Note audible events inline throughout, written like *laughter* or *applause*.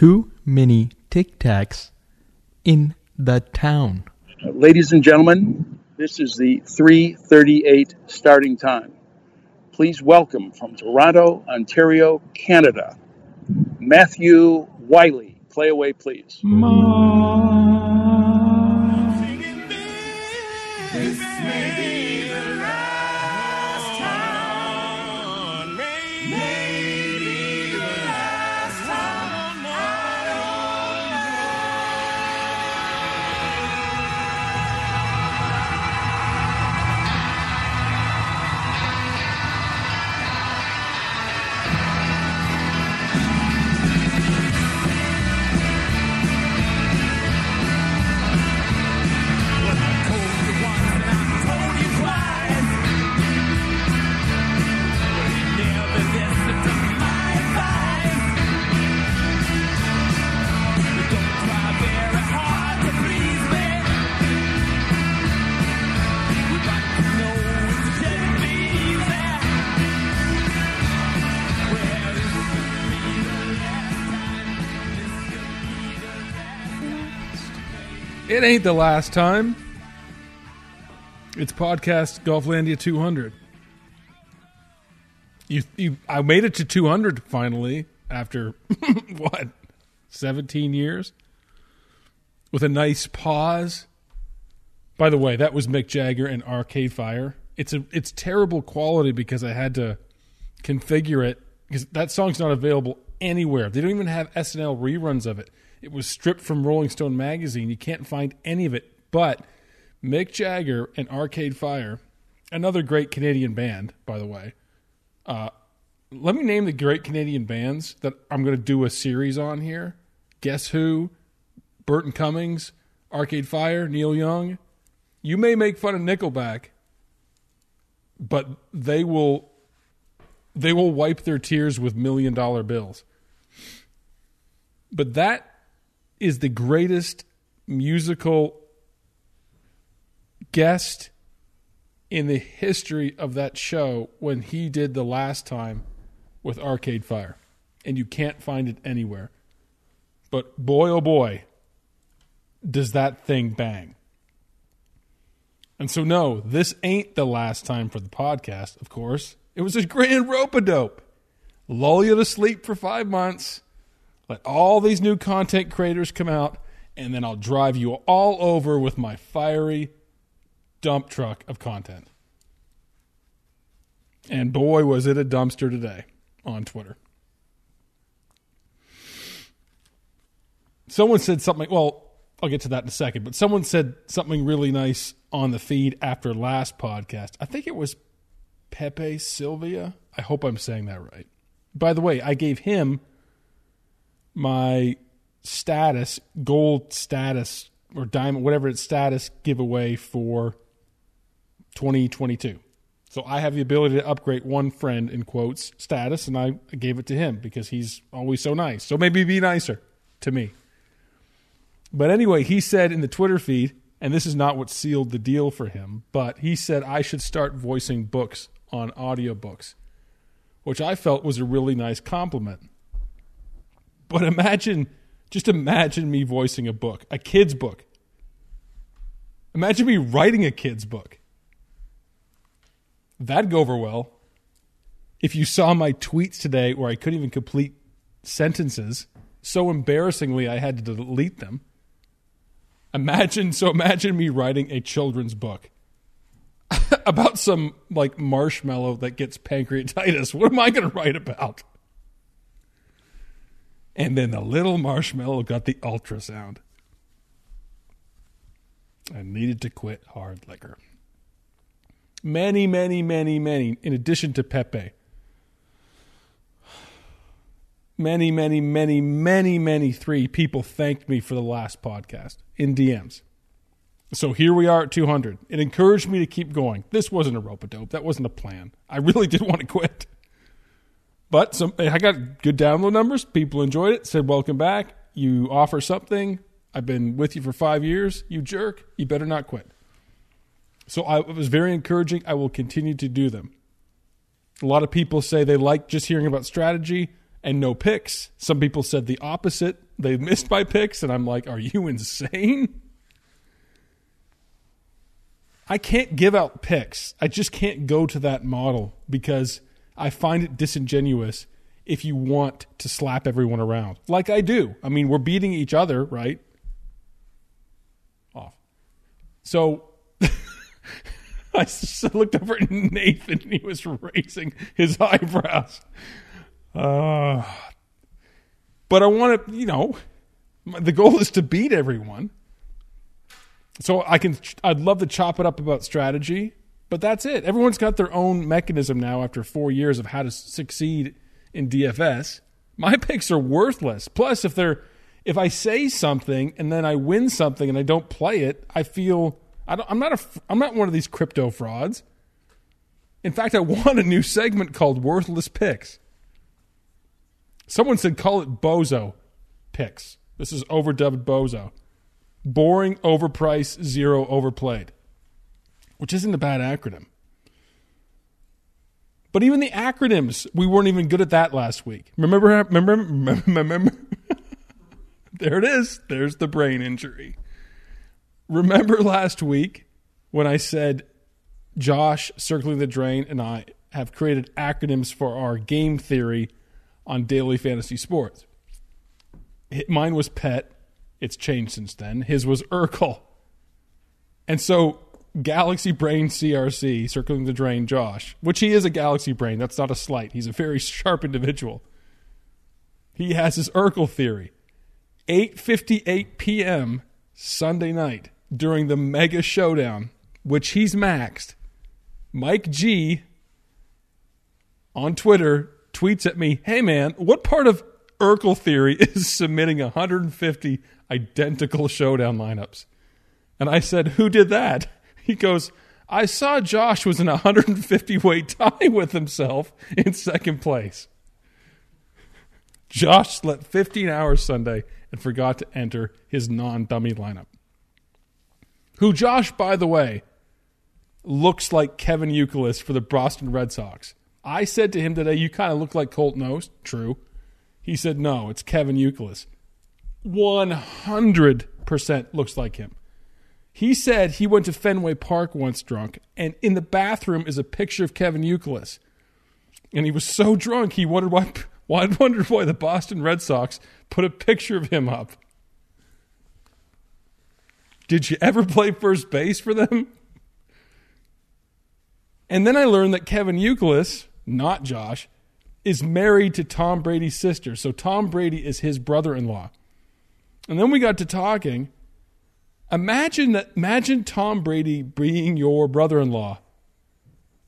too many tic tacs in the town. Ladies and gentlemen, this is the 338 starting time. Please welcome from Toronto, Ontario, Canada, Matthew Wiley. Play away, please. It ain't the last time. It's podcast Golflandia 200. You, you, I made it to 200 finally after *laughs* what, 17 years, with a nice pause. By the way, that was Mick Jagger and Arcade Fire. It's a, it's terrible quality because I had to configure it because that song's not available anywhere. They don't even have SNL reruns of it. It was stripped from Rolling Stone magazine. You can't find any of it. But Mick Jagger and Arcade Fire, another great Canadian band, by the way. Uh, let me name the great Canadian bands that I'm going to do a series on here. Guess Who, Burton Cummings, Arcade Fire, Neil Young. You may make fun of Nickelback, but they will they will wipe their tears with million dollar bills. But that is the greatest musical guest in the history of that show when he did the last time with Arcade Fire. And you can't find it anywhere. But boy, oh boy, does that thing bang. And so, no, this ain't the last time for the podcast, of course. It was a grand rope a dope. Lull you to sleep for five months let all these new content creators come out, and then I'll drive you all over with my fiery dump truck of content. And boy, was it a dumpster today on Twitter. Someone said something, well, I'll get to that in a second, but someone said something really nice on the feed after last podcast. I think it was Pepe Sylvia. I hope I'm saying that right. By the way, I gave him my status, gold status, or diamond, whatever its status giveaway for 2022. So I have the ability to upgrade one friend in quotes status, and I gave it to him because he's always so nice. So maybe be nicer to me. But anyway, he said in the Twitter feed, and this is not what sealed the deal for him, but he said I should start voicing books on audiobooks, which I felt was a really nice compliment. But imagine, just imagine me voicing a book, a kid's book. Imagine me writing a kid's book. That'd go over well. If you saw my tweets today where I couldn't even complete sentences, so embarrassingly I had to delete them. Imagine, so imagine me writing a children's book *laughs* about some like marshmallow that gets pancreatitis. What am I going to write about? And then the little marshmallow got the ultrasound. I needed to quit hard liquor. Many, many, many, many, in addition to Pepe, many, many, many, many, many three people thanked me for the last podcast in DMs. So here we are at 200. It encouraged me to keep going. This wasn't a rope a dope. That wasn't a plan. I really did want to quit. But some, I got good download numbers. People enjoyed it. Said, "Welcome back. You offer something. I've been with you for five years. You jerk. You better not quit." So I, it was very encouraging. I will continue to do them. A lot of people say they like just hearing about strategy and no picks. Some people said the opposite. They missed my picks, and I'm like, are you insane? I can't give out picks. I just can't go to that model because I find it disingenuous if you want to slap everyone around. Like I do. I mean, we're beating each other, right? Off. So *laughs* I looked over at Nathan and he was raising his eyebrows. Uh, but I want to, you know, the goal is to beat everyone. So I can, I'd love to chop it up about strategy, but that's it. Everyone's got their own mechanism now after four years of how to succeed in DFS. My *laughs* picks are worthless. Plus, if they're, if I say something and then I win something and I don't play it, I feel I am not a, I'm not one of these crypto frauds. In fact, I *laughs* want a new segment called Worthless Picks. Someone said call it Bozo Picks. This is overdubbed Bozo. Boring, overpriced, zero overplayed, which isn't a bad acronym. But even the acronyms, we weren't even good at that last week. Remember, remember, remember, *laughs* there it is. There's the brain injury. Remember last week when I said Josh, Circling the Drain, and I have created acronyms for our game theory on daily fantasy sports? Mine was PET. It's changed since then. His was Urkel. And so Galaxy Brain CRC, Circling the Drain, Josh, which he is a Galaxy Brain. That's not a slight. He's a very *laughs* sharp individual. He has his Urkel theory. 8:58 p.m. Sunday night during the mega showdown, which he's maxed, Mike G on Twitter tweets at me, Hey man, what part of Urkel theory *laughs* is submitting 150 identical showdown lineups? And I said, Who did that? He goes, I saw Josh was in a 150 weight tie with himself in second place. Josh slept 15 hours Sunday and forgot to enter his non dummy lineup who Josh, by the way, looks like Kevin Youkilis for the Boston Red Sox. I said to him today, "You kind of look like Colt Knost." True. He said, "No, it's Kevin Youkilis." One hundred percent looks like him. He said he went to Fenway Park once drunk, and in the bathroom is a picture of Kevin Youkilis. And he was so drunk he wondered why. *laughs* Why wondered why the Boston Red Sox put a picture of him up. Did you ever play first base for them? And then I learned that Kevin Youkilis, not Josh, is married to Tom Brady's sister. So Tom Brady is his brother-in-law. And then we got to talking. Imagine that imagine Tom Brady being your brother-in-law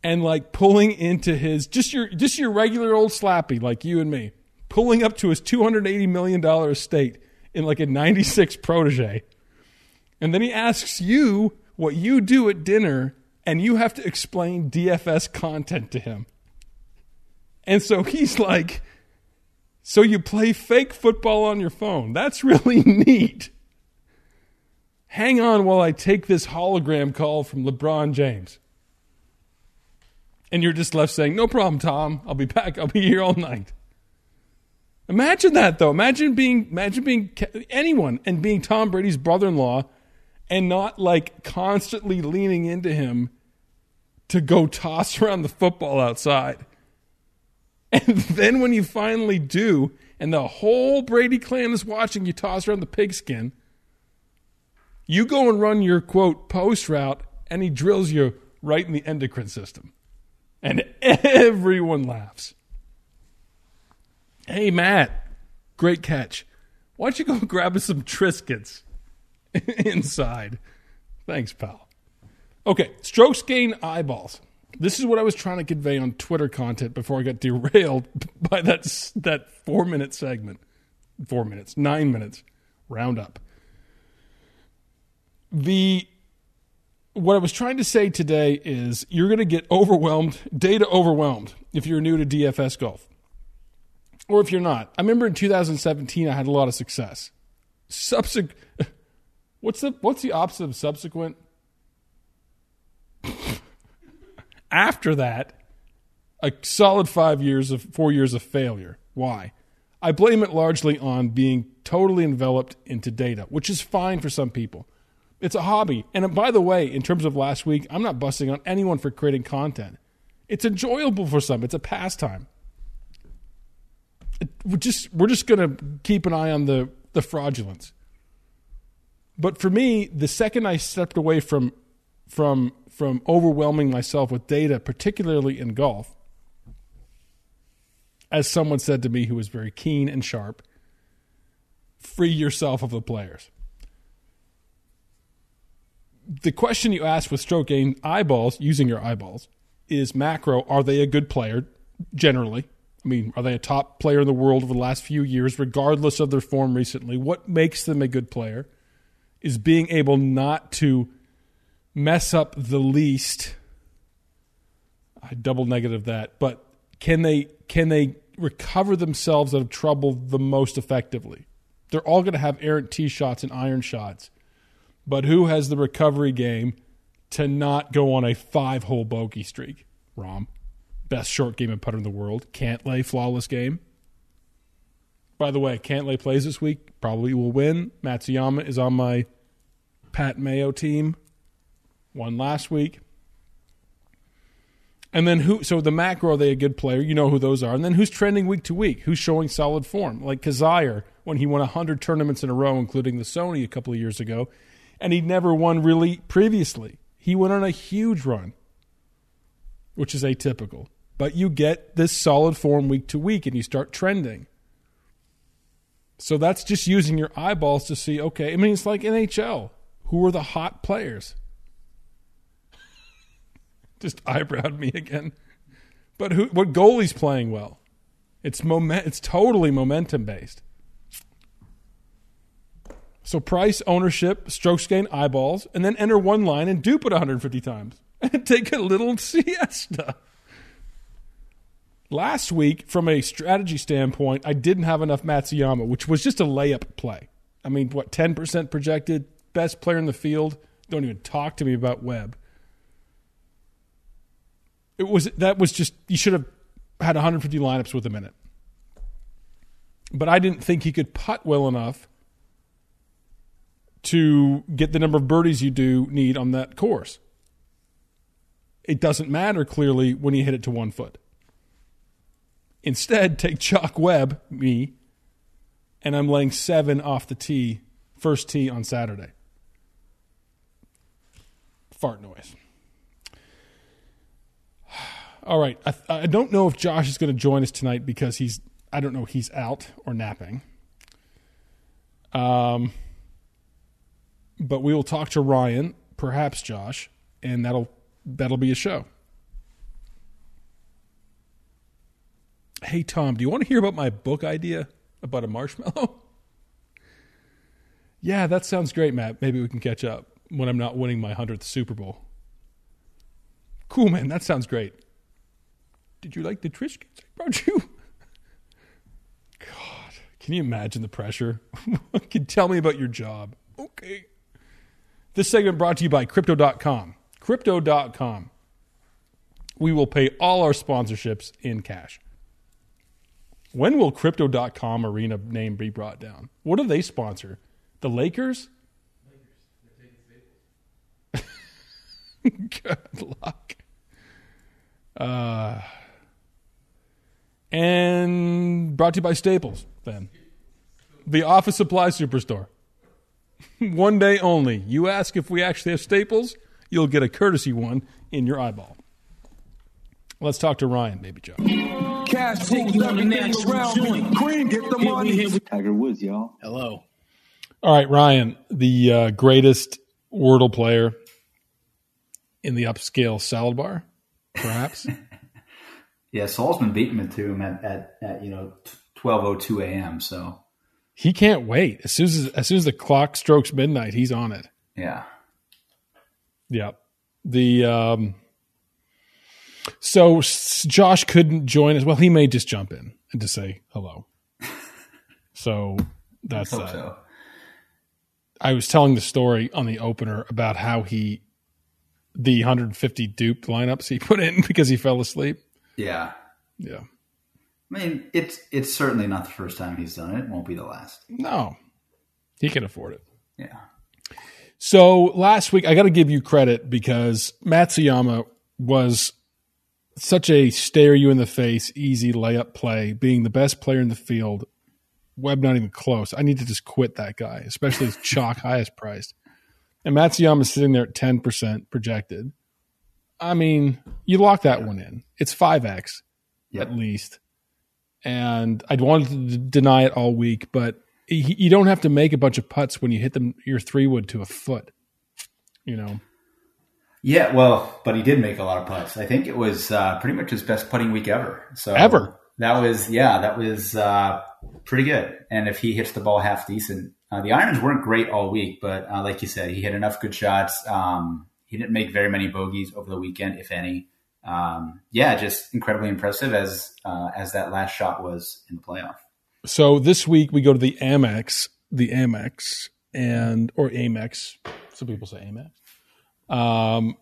and like pulling into his just your just your regular old slappy like you and me, pulling up to his 280 million dollar estate in like a 96 protege and then he asks you what you do at dinner, and you have to explain DFS content to him. And so he's like, So you play fake football on your phone? That's really *laughs* neat. Hang on while I take this hologram call from LeBron James. And you're just left saying, No problem, Tom. I'll be back. I'll be here all night. Imagine that though. Imagine being imagine being anyone and being Tom Brady's brother-in-law and not like constantly leaning into him to go toss around the football outside. And then when you finally do, and the whole Brady clan is watching you toss around the pigskin, you go and run your quote post route, and he drills you right in the endocrine system. And everyone laughs. Hey, Matt, great catch. Why don't you go *laughs* grab us some Triscuits? *laughs* inside. Thanks, pal. Okay, strokes gain eyeballs. This is what I was trying to convey on Twitter content before I got derailed *laughs* by that that four minute segment. Four minutes, nine minutes, round up. The what I was trying to say today is you're going to get overwhelmed, data overwhelmed, if you're new to DFS golf, or if you're not. I remember in 2017 I had a lot of success. Subsequent *laughs* What's the what's the opposite of subsequent? *laughs* After that, a solid five years of four years of failure. Why? I blame it largely on being totally enveloped into data, which is fine for some people. It's a hobby. And by the way, in terms of last week, I'm not busting on anyone for creating content. It's enjoyable for some. It's a pastime. It, we're just we're just going to keep an eye on the the fraudulence. But for me, the second I stepped away from from from overwhelming myself with data, particularly in golf, as someone said to me who was very keen and sharp, free yourself of the players. The question you asked with stroke gain eyeballs, using your eyeballs, is macro, are they a good player generally? I mean, are they a top player in the world over the last few years, regardless of their form recently? What makes them a good player is being able not to mess up the least. I double negative that, but can they can they recover themselves out of trouble the most effectively? They're all going to have errant tee shots and iron shots, but who has the recovery game to not go on a five hole bogey streak? Rahm. best short game and putter in the world. Cantlay, flawless game. By the way, Cantlay plays this week. Probably will win. Matsuyama is on my Pat Mayo team. Won last week. And then who? So the macro, are they a good player? You know who those are. And then who's trending week to week? Who's showing solid form? Like Kizzire, when he won hundred tournaments in a row, including the Sony a couple of years ago, and he'd never won really previously. He went on a huge run, which is atypical. But you get this solid form week to week, and you start trending. So that's just using your eyeballs to see. Okay, I mean it's like NHL. Who are the hot players? *laughs* Just eyebrowed me again. But who? What goalie's playing well? It's moment. It's totally momentum based. So price, ownership, strokes gain, eyeballs, and then enter one line and dupe it 150 times and *laughs* take a little *laughs* siesta. Last week, from a strategy standpoint, I didn't have enough Matsuyama, which was just a layup play. I mean, what, 10% projected, best player in the field. Don't even talk to me about Webb. It was that was just you should have had 150 lineups with a minute. But I didn't think he could putt well enough to get the number of birdies you do need on that course. It doesn't matter clearly when you hit it to one foot. Instead, take Chalk Webb, me, and I'm laying seven off the tee, first tee on Saturday fart noise. *sighs* All right. I, I don't know if Josh is going to join us tonight because he's, I don't know, he's out or napping. Um, but we will talk to Ryan, perhaps Josh, and that'll that'll be a show. Hey Tom, do you want to hear about my book idea about a marshmallow? *laughs* yeah, that sounds great, Matt. Maybe we can catch up when I'm not winning my 100th Super Bowl. Cool, man. That sounds great. Did you like the Triscuits I brought you? *laughs* God, can you imagine the pressure? *laughs* can tell me about your job. Okay. This segment brought to you by Crypto.com. Crypto.com. We will pay all our sponsorships in cash. When will Crypto.com arena name be brought down? What do they sponsor? The Lakers? *laughs* Good luck. Uh, and brought to you by Staples, then. The office supply superstore. *laughs* one day only. You ask if we actually have Staples, you'll get a courtesy one in your eyeball. Let's talk to Ryan, baby Joe. Cash rules everything around me. Cream, get the money. Tiger Woods, y'all. Hello. All right, Ryan, the uh, greatest Wordle player in the upscale salad bar, perhaps. *laughs* yeah, Saul's been beating me to him at, at, at you know twelve oh two a.m. So he can't wait. As soon as as soon as the clock strokes midnight, he's on it. Yeah. Yep. The um. So Josh couldn't join us. Well, he may just jump in and to say hello. *laughs* so that's that. So. I was telling the story on the opener about how he the 150 duped lineups he put in *laughs* because he fell asleep. Yeah. Yeah. I mean, it's it's certainly not the first time he's done it. It won't be the last. No, he can afford it. Yeah. So last week, I got to give you credit because Matsuyama was such a stare you in the face, easy layup play, being the best player in the field. Webb not even close. I need to just quit that guy, especially his chalk *laughs* highest priced. And Matsuyama is sitting there at 10% projected. I mean, you lock that one in. It's 5x Yep. at least. And I'd wanted to d- deny it all week, but he, you don't have to make a bunch of putts when you hit them your three wood to a foot. You know, Yeah, well, but he did make a lot of putts. I think it was uh, pretty much his best putting week ever. So Ever. That was yeah, that was uh, pretty good. And if he hits the ball half decent, uh, the irons weren't great all week, but uh, like you said, he hit enough good shots. Um, he didn't make very many bogeys over the weekend, if any. Um, yeah, just incredibly impressive as uh, as that last shot was in the playoff. So this week we go to the Amex, the Amex, and or Amex. Some people say Amex. Um,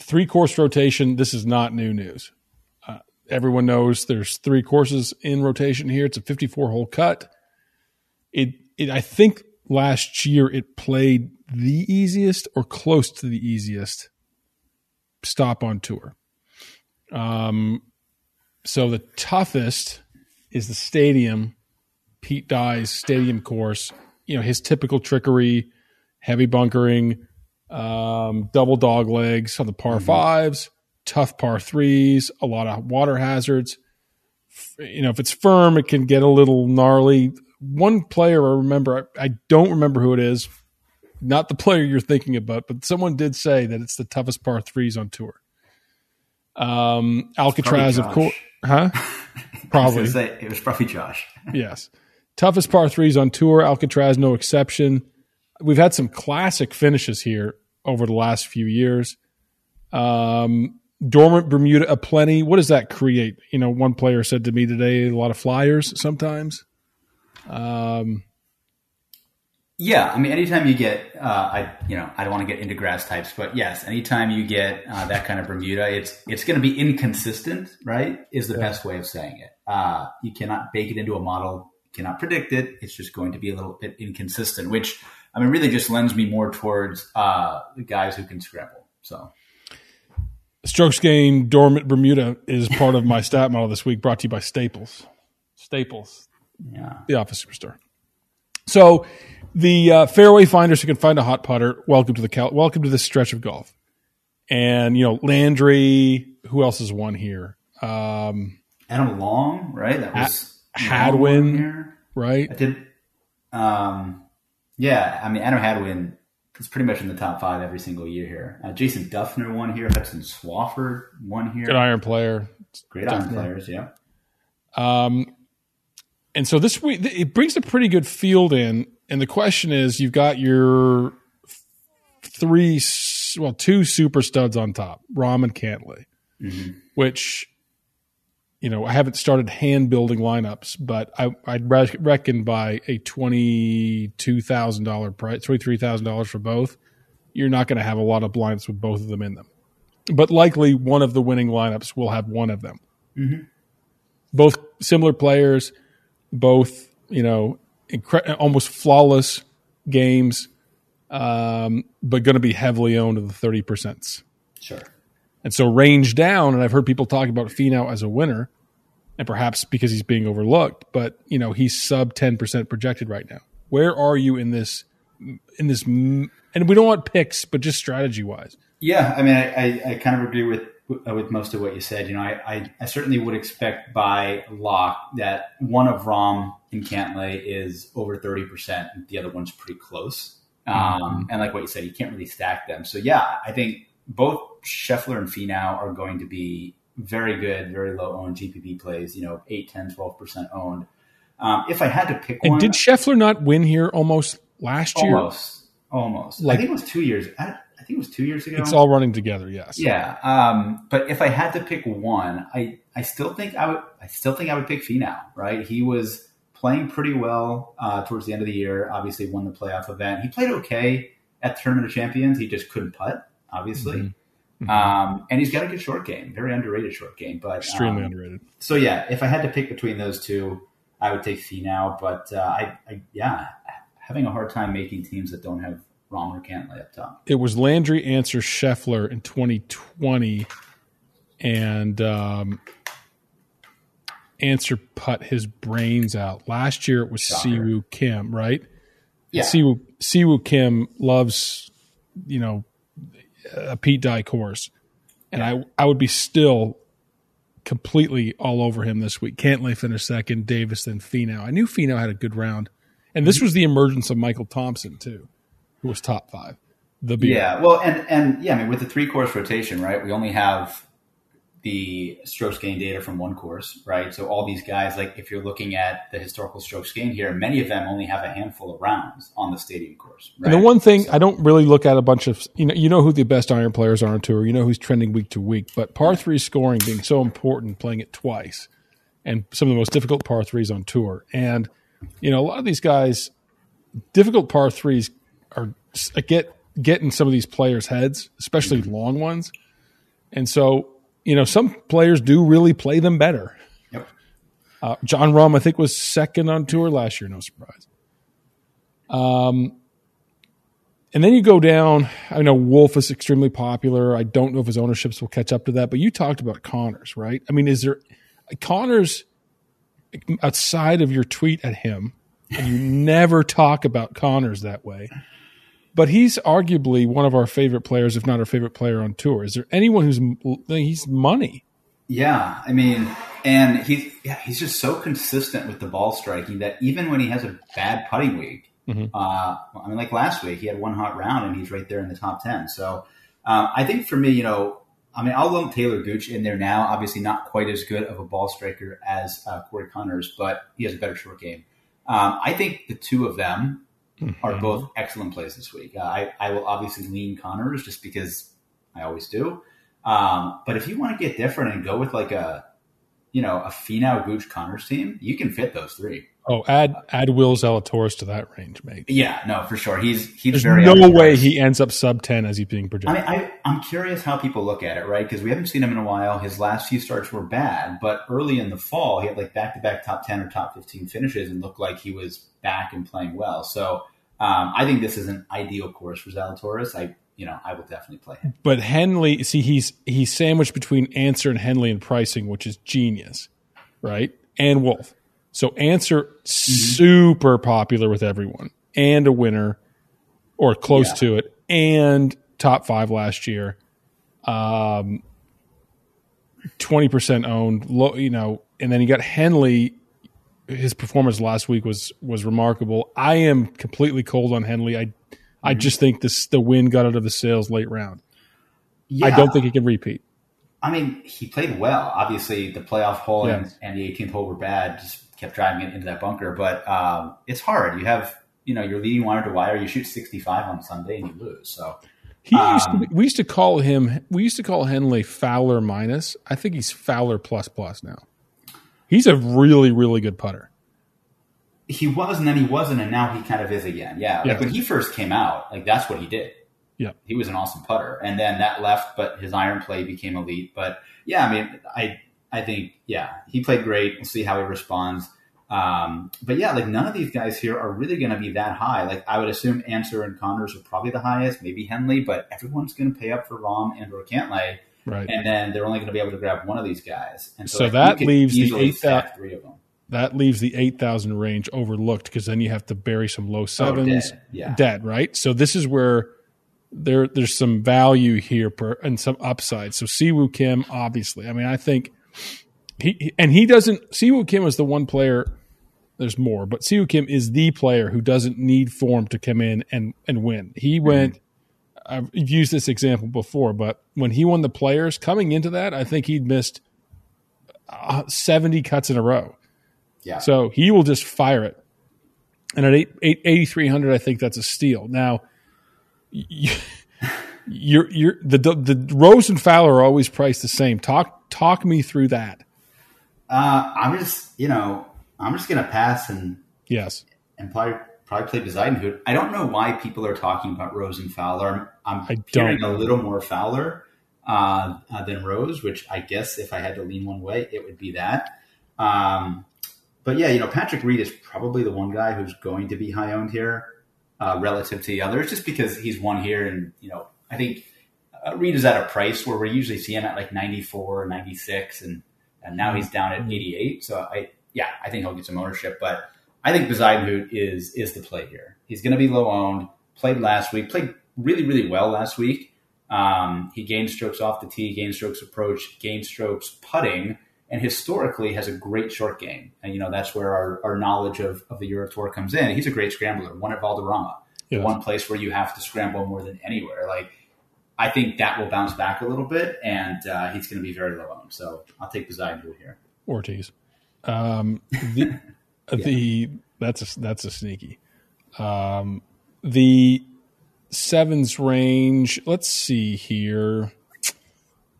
three course rotation. This is not new news. Uh, everyone knows there's three courses in rotation here. It's a 54 hole cut. It, it. I think last year it played the easiest or close to the easiest stop on tour. Um, so the toughest is the stadium, Pete Dye's stadium course. You know, his typical trickery, heavy bunkering, um, double dog legs on the par fives, tough par threes, a lot of water hazards. You know, if it's firm, it can get a little gnarly. One player I remember, I, I don't remember who it is, not the player you're thinking about, but someone did say that it's the toughest par threes on tour. Um, Alcatraz, of course, huh? *laughs* Probably say, it was probably Josh. *laughs* yes. Toughest par threes on tour. Alcatraz, no exception. We've had some classic finishes here over the last few years. Um, dormant Bermuda, a plenty. What does that create? You know, one player said to me today, a lot of flyers sometimes. Um, Yeah, I mean, anytime you get, uh, I you know, I don't want to get into grass types, but yes, anytime you get uh, that kind of Bermuda, it's it's going to be inconsistent, right? Is the best way of saying it. Uh, you cannot bake it into a model, cannot predict it. It's just going to be a little bit inconsistent, which I mean, really just lends me more towards uh, the guys who can scramble. So strokes game, dormant Bermuda is part of my stat model this week, brought to you by Staples. Staples, yeah, the office superstar. So, the uh, fairway finders who can find a hot putter, welcome to the Cal- welcome to this stretch of golf. And you know Landry, who else is one here? Um, Adam Long, right? That was Hadwin. Here. right? I did. Um, yeah, I mean, Adam Hadwin is pretty much in the top five every single year here. Uh, Jason Dufner won here. Hudson Swafford won here. Good iron player. Great iron players, yeah. Um, and so this week it brings a pretty good field in. And the question is, you've got your three, well, two super studs on top, Rahm and Cantlay, mm-hmm. which you know I haven't started hand building lineups, but I, I'd re- reckon by a twenty two thousand dollar price, twenty three thousand dollars for both, you're not going to have a lot of blinds with both of them in them. But likely one of the winning lineups will have one of them. Mm-hmm. Both similar players, both you know incre- almost flawless games, um, but going to be heavily owned in the thirty percent. Sure. And so range down, and I've heard people talk about Finau as a winner, and perhaps because he's being overlooked, but you know he's sub ten percent projected right now. Where are you in this? In this, and we don't want picks, but just strategy wise. Yeah, I mean, I, I, I kind of agree with with most of what you said. You know, I, I, I certainly would expect by lock that one of Rahm and Cantlay is over thirty percent, the other one's pretty close. Um, and like what you said, you can't really stack them. So yeah, I think both Scheffler and Finau are going to be very good, very low owned GPP plays. You know, 8, 10, 12 percent owned. Um, if I had to pick And one, did Scheffler not win here almost last year? almost, almost. Like- I think it was two years. I, I think it was two years ago. It's all running together. Yes. Yeah, um, but if I had to pick one, I, I still think I would I still think I would pick Finau. Right, he was playing pretty well uh, towards the end of the year. Obviously, won the playoff event. He played okay at Tournament of Champions. He just couldn't putt. Obviously, Um, and he's got a good short game, very underrated short game. But Extremely um, underrated. So yeah, if I had to pick between those two, I would take Finau. But uh, I, I, yeah, having a hard time making teams that don't have Rahm or Cantlay up top. It was Landry Ancer Scheffler in 2020, and um, Ancer put his brains out. Last year it was Shocker. Siwoo Kim, right? Yeah. Siwoo, Siwoo Kim loves, you know, a Pete Dye course, and I I would be still completely all over him this week. Cantlay finished second, Davis then Finau. I knew Finau had a good round, and this was the emergence of Michael Thompson too, who was top five. The beer. Yeah, well, and and yeah, I mean, with the three course rotation, right? We only have the strokes gain data from one course, right? So all these guys, like if you're looking at the historical strokes gain here, many of them only have a handful of rounds on the stadium course. Right? And the one thing I don't really look at a bunch of you know you know who the best iron players are on tour. You know who's trending week to week. But par three scoring being so important, playing it twice, and some of the most difficult par threes on tour. And you know a lot of these guys, difficult par threes are uh, get get in some of these players' heads, especially long ones. And so you know some players do really play them better. Yep. Uh, Jon Rahm, I think, was second on tour last year. No surprise. Um, and then you go down. I know Wolff is extremely popular. I don't know if his ownerships will catch up to that. But you talked about Conners, right? I mean, is there Conners outside of your tweet at him? And you *laughs* never talk about Conners that way. But he's arguably one of our favorite players, if not our favorite player on tour. Is there anyone who's he's money? Yeah, I mean, and he's yeah, he's just so consistent with the ball striking that even when he has a bad putting week, Mhm. uh, I mean, like last week, he had one hot round and he's right there in the top ten. So um, I think for me, you know, I mean, I'll lump Talor Gooch in there now. Obviously, not quite as good of a ball striker as uh, Corey Conners, but he has a better short game. Um, I think the two of them are both excellent plays this week. Uh, I, I will obviously lean Conners just because I always do. Um, but if you want to get different and go with like a, you know, a Finau Gooch Conners team, you can fit those three. Oh, add add Will Zalatoris to that range, mate. Yeah, no, for sure. He's he's There's no way he ends up sub ten as he's being I projected. mean, I, I'm curious how people look at it, right? Because we haven't seen him in a while. His last few starts were bad, but early in the fall, he had like back to back top 10 or top 15 finishes and looked like he was back and playing well. So um, I think this is an ideal course for Zalatoris. I, you know, I will definitely play him. but Henley, see, he's he's sandwiched between Ancer and Henley in pricing, which is genius, right? And Wolff. So Ancer super popular with everyone, and a winner, or close Yeah. to it, and top five last year. Um, twenty percent owned, low, you know, and then you got Henley. His performance last week was was remarkable. I am completely cold on Henley. I I just think this the wind got out of the sails late round. I don't think he can repeat. I mean, he played well. Obviously, the playoff hole and, and the 18th hole were bad. Just kept driving it into that bunker. But um, it's hard. You have, you know, you're leading wire to wire. You shoot 65 on Sunday and you lose. So He used to Um, we used to call him we used to call Henley Fowler minus. I think he's Fowler plus plus now. He's a really really good putter. he was, and then he wasn't, and now he kind of is again. Yeah, like Yeah. when he first came out, like that's what he did. Yeah. he was an awesome putter, and then that left, but his iron play became elite. But yeah, I mean, I I think yeah, he played great. We'll see how he responds. Um, but yeah, like none of these guys here are really going to be that high. Like I would assume Ancer and Conners are probably the highest, maybe Henley, but everyone's going to pay up for Rahm and or Cantlay, Right. and then they're only going to be able to grab one of these guys. And so, So like, that leaves the eight thou- three of them. that leaves the 8000 range overlooked because then you have to bury some low sevens dead. Yeah. dead, right? So this is where there there's some value here per, and some upside. So Siwoo Kim obviously. I mean, I think he and he doesn't Siwoo Kim is the one player there's more, but Siwoo Kim is the player who doesn't need form to come in and and win. He went I've used this example before, but when he won the players coming into that, I think he'd missed uh, 70 cuts in a row. Yeah. So he will just fire it. And at 8, 8, 8,300, I think that's a steal. Now, you, *laughs* you're, you're, the, the Rose and Fowler are always priced the same. Talk, talk me through that. Uh, I'm just, you know, I'm just gonna pass and Yes. and probably probably play Bezuidenhout. I don't know why people are talking about Rose and Fowler. I'm, I'm I hearing a little more Fowler. uh, uh, than Rose, which I guess if I had to lean one way, it would be that. Um, but yeah, you know, Patrick Reed is probably the one guy who's going to be high owned here uh, relative to the others, just because he's one here. And, you know, I think uh, Reed is at a price where we usually see him at like 94, 96, and, and now he's down at 88. So I, yeah, I think he'll get some ownership, but I think Bezuidenhout is, is the play here. He's going to be low owned, played last week, played really, really well last week. Um, he gained strokes off the tee, gained strokes approach, gained strokes putting, and historically has a great short game. And, you know, that's where our, our knowledge of, of the Euro Tour comes in. He's a great scrambler, one at Valderrama, Yes. one place where you have to scramble more than anywhere. Like, I think that will bounce back a little bit, and uh, he's going to be very low owned. So I'll take Bezuidenhout here. Ortiz. Um, the, *laughs* the that's a, that's a sneaky. Um, the sevens range. Let's see here.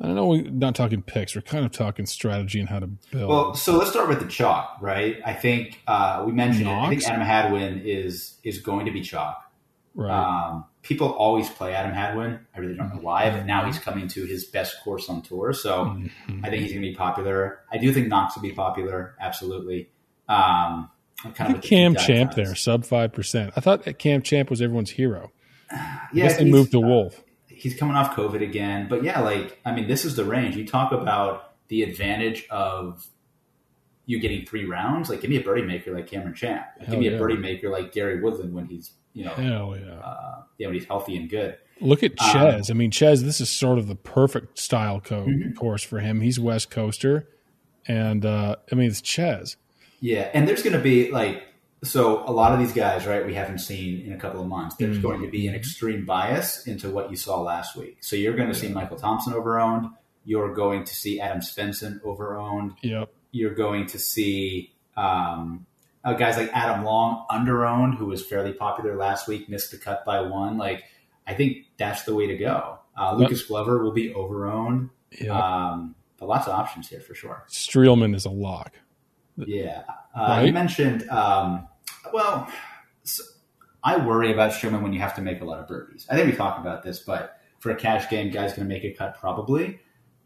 I don't know. We're not talking picks. We're kind of talking strategy and how to build. Well, so let's start with the chalk, right? I think uh, we mentioned it. I think Adam Hadwin is is going to be chalk. right. Um, people always play Adam Hadwin. I really don't know why, but now he's coming to his best course on tour. So Mm-hmm. I think he's going to be popular. I do think Knox will be popular. Absolutely. Um, kind of Cam Champ there, sub five percent. I thought that Cam Champ was everyone's hero. I Yeah, they moved to Wolff. he's coming off COVID again. But yeah, like I mean, this is the range. You talk about the advantage of you getting three rounds. Like, give me a birdie maker like Cameron Champ. Hell give me yeah. a birdie maker like Gary Woodland when he's you know Hell yeah! uh, yeah when he's healthy and good. Look at Um, Chez. I mean, Chez. This is sort of the perfect style co- Mm-hmm. course for him. He's West Coaster, and uh, I mean, it's Chez. Yeah, and there's going to be like so a lot of these guys, right? We haven't seen in a couple of months. There's going to be an extreme bias into what you saw last week. So you're going to see Michael Thompson overowned. You're going to see Adam Svensson overowned. Yep. You're going to see um, uh, guys like Adam Long underowned, who was fairly popular last week, missed the cut by one. Like I think that's the way to go. Uh, Lucas Glover will be overowned. Yep. Um, but lots of options here for sure. Streelman is a lock. Yeah. Uh, Right? You mentioned, um, well, so I worry about Sherman when you have to make a lot of birdies. I think we talked about this, but for a cash game, guy's going to make a cut probably,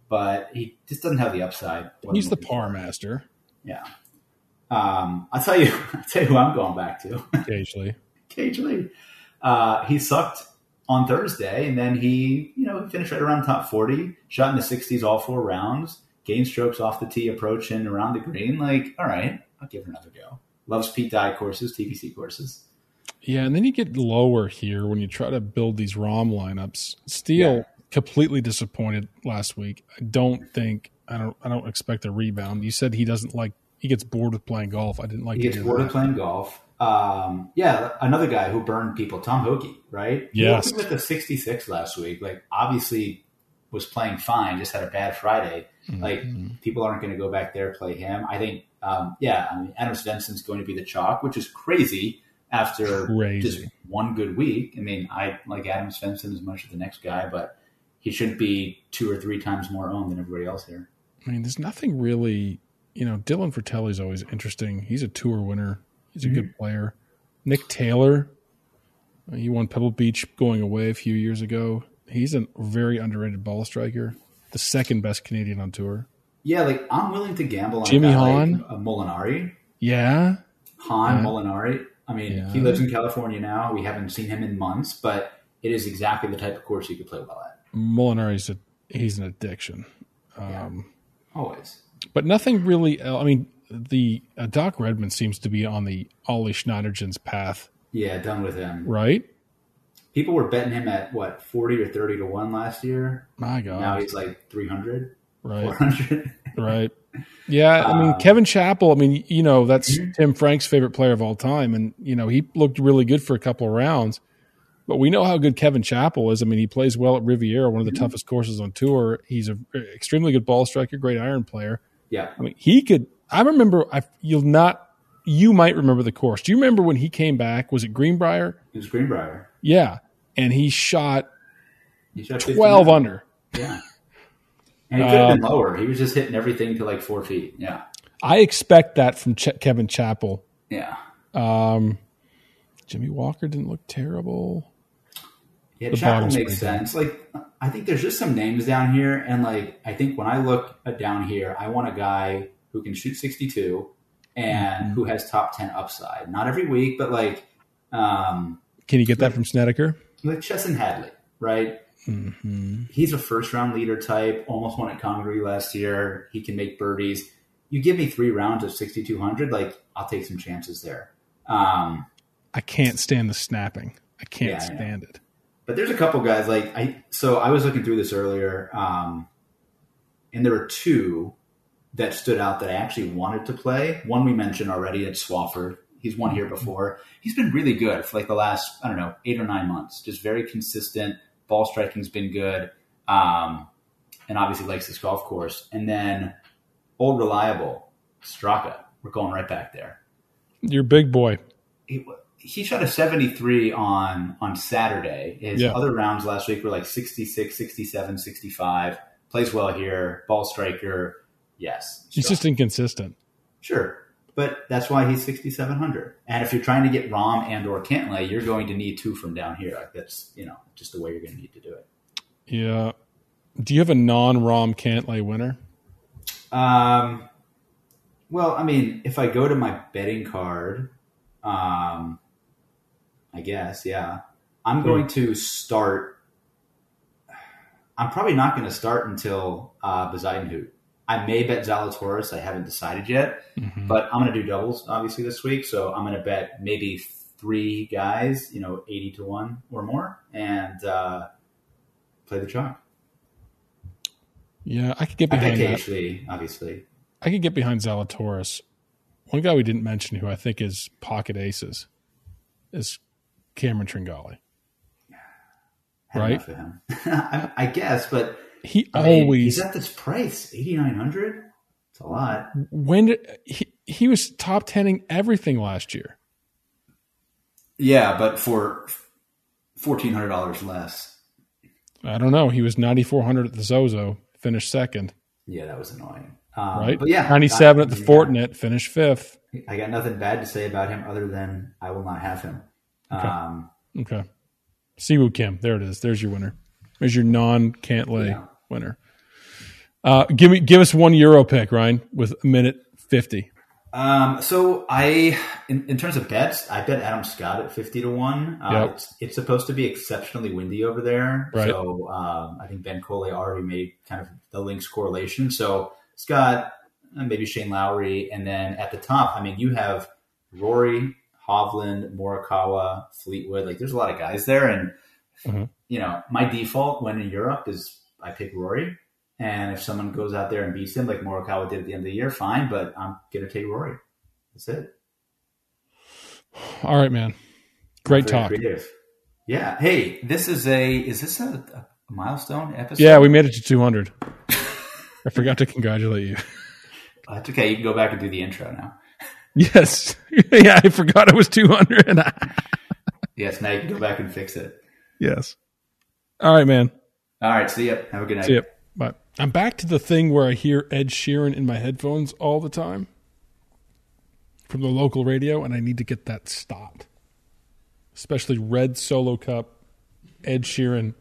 but he just doesn't have the upside. He's the par master Yeah. Um, I'll tell you, *laughs* I'll tell you who I'm going back to. *laughs* occasionally. K.H. Lee. Uh, he sucked on Thursday, and then he, you know, finished right around top 40, shot in the 60s all four rounds, gained strokes off the tee, approach and around the green. Like, all right, I'll give it another go. Loves Pete Dye courses, TPC courses. Yeah, and then you get lower here when you try to build these Rahm lineups. Steele Yeah. Completely disappointed last week. I don't think I don't I don't expect a rebound. You said he doesn't like he gets bored with playing golf. I didn't like it. He gets bored of playing golf. Um, yeah, another guy who burned people, Tom Hoge, right? Yes. with a 66 last week. Like, obviously was playing fine, just had a bad Friday. Mm-hmm. Like, people aren't going to go back there play him. I think, um, yeah, I mean, Adam Svensson's going to be the chalk, which is crazy after Crazy. just one good week. I mean, I like Adam Svensson as much as the next guy, but he shouldn't be two or three times more owned than everybody else here. I mean, there's nothing really, you know, Dylan Frittelli's always interesting. He's a tour winner. He's a good player. Nick Taylor, he won Pebble Beach going away a few years ago. He's a very underrated ball striker. The second best Canadian on tour. Yeah, like I'm willing to gamble on Jimmy Hahn? like, uh, Molinari. Yeah. Hahn Yeah. Molinari. I mean, Yeah. he lives in California now. We haven't seen him in months, but it is exactly the type of course he could play well at. Molinari's a he's an addiction. Um, Always. But nothing really. I mean, the uh, Doc Redman seems to be on the Ollie Schniederjans' path, Yeah, done with him. right? People were betting him at what forty or thirty to one last year. My God, Now he's like 300, right, 400. *laughs* right. Yeah, I mean Uh, Kevin Chappell. I mean, you know, that's Mhm. Tim Frank's favorite player of all time, and you know he looked really good for a couple of rounds. But we know how good Kevin Chappell is. I mean, he plays well at Riviera, one of the Mm-hmm. toughest courses on tour. He's a extremely good ball striker, great iron player. yeah, I mean, he could. I remember. I, you'll not. You might remember the course. Do you remember when he came back? Was it Greenbrier? he was Greenbrier. Yeah, and he shot He shot twelve under. Yeah, and he could have Um, been lower. He was just hitting everything to like four feet. Yeah, I expect that from Ch- Kevin Chappell. yeah. Um, Jimmy Walker didn't look terrible. Yeah, Chappell makes sense. Like, I think there's just some names down here, and like, I think when I look at down here, I want a guy who can shoot 62 and Mm-hmm. who has top 10 upside. Not every week, but like, um, Can you get that from Snedeker? like Chesson Hadley, right? Mm-hmm. He's a first round leader type. Almost won at Congaree last year. He can make birdies. You give me three rounds of 6200, like I'll take some chances there. Um, I can't stand the snapping. I can't Yeah, I stand it. But there's a couple guys like I. So I was looking through this earlier, um, and there were two that stood out that I actually wanted to play. One we mentioned already. It's Swafford. He's won here before. He's been really good for like the last I don't know eight or nine months. Just very consistent. Ball striking's been good, um, and obviously likes this golf course. And then old reliable Straka. We're going right back there You're big boy. he, he shot a 73 on on Saturday. His Yeah. other rounds last week were like 66, 67, 65. Plays well here. Ball striker. Yes. He's strong. just inconsistent. sure. But that's why he's 6700. And if you're trying to get Rahm and or Cantlay, you're going to need two from down here. Like, That's, you know, just the way you're going to need to do it. Yeah. Do you have a non-Rahm Cantlay winner? Um, well, I mean, if I go to my betting card, um, I guess, yeah, I'm going to start. I'm probably not going to start until uh, Bezuidenhout. I may bet Zalatoris. I haven't decided yet, but I'm going to do doubles obviously this week. So I'm going to bet maybe three guys, you know, 80 to one or more, and uh, play the chalk. Yeah, I could get I behind that. K.H. Lee, obviously. I could get behind Zalatoris. One guy we didn't mention who I think is pocket aces is Cameron Tringale. Right. enough of him. *laughs* I, I guess, but He I mean, always he's at this price, eighty nine hundred. It's a lot. when did he, he was top tenning everything last year. Yeah, but for fourteen hundred dollars less. I don't know. He was ninety four hundred at the Zozo, finished second. Yeah, that was annoying. Um, Right, But yeah, ninety seven at the yeah, Fortinet, finished fifth. I got nothing bad to say about him other than I will not have him. Um, Okay, Si Woo Kim, there it is. There's your winner. There's your non Cantlay Yeah. winner. Uh, give me give us one Euro pick, Ryan, with a minute fifty. Um, so I, in, in terms of bets, I bet Adam Scott at fifty to one. Uh, Yep. it's, it's supposed to be exceptionally windy over there, Right. so um, I think Ben Coley already made kind of the links correlation. So Scott, uh, maybe Shane Lowry, and then at the top, I mean, you have Rory, Hovland, Morikawa, Fleetwood. Like, there's a lot of guys there, and Mhm. you know, my default when in Europe is I pick Rory. And if someone goes out there and beats him, like Morikawa did at the end of the year, fine. But I'm gonna take Rory. That's it. All right, man. Great talk. Creative. Yeah. Hey, this is a is this a, a milestone episode? Yeah, we made it to two hundred. *laughs* I forgot to congratulate you. That's okay. You can go back and do the intro now. Yes. *laughs* yeah, I forgot it was 200. *laughs* Yes. Now you can go back and fix it. yes. All right, man. All right. See ya. Have a good night. See ya. Bye. I'm back to the thing where I hear Ed Sheeran in my headphones all the time from the local radio, and I need to get that stopped. Especially Red Solo Cup, Ed Sheeran.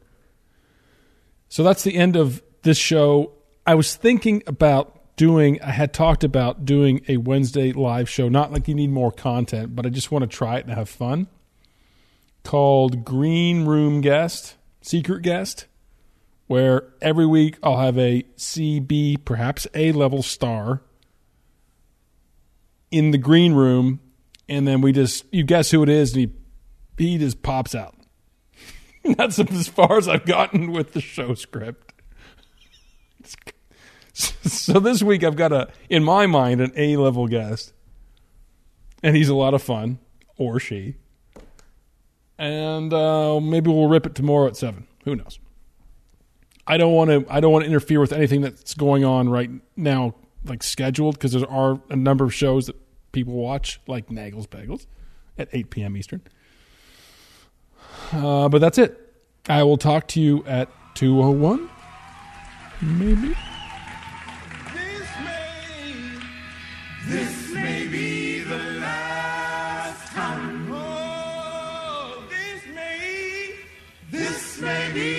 So that's the end of this show. I was thinking about doing, I had talked about doing a Wednesday live show, not like you need more content, but I just want to try it and have fun, called Green Room Guest, Secret Guest where every week I'll have a CB, perhaps A level star in the green room, and then we just you guess who it is, and he he just pops out. *laughs* That's as far as I've gotten with the show script. *laughs* *laughs* So this week I've got a, in my mind, an A level guest, and he's a lot of fun, or she. And uh, maybe we'll rip it tomorrow at seven. Who knows? I don't want to. I don't want to interfere with anything that's going on right now, like scheduled, because there are a number of shows that people watch, like Nagels Bagels, at 8 p.m. Eastern. Uh, but that's it. I will talk to you at 201, maybe. This may be the last time. Oh, this may, this may be.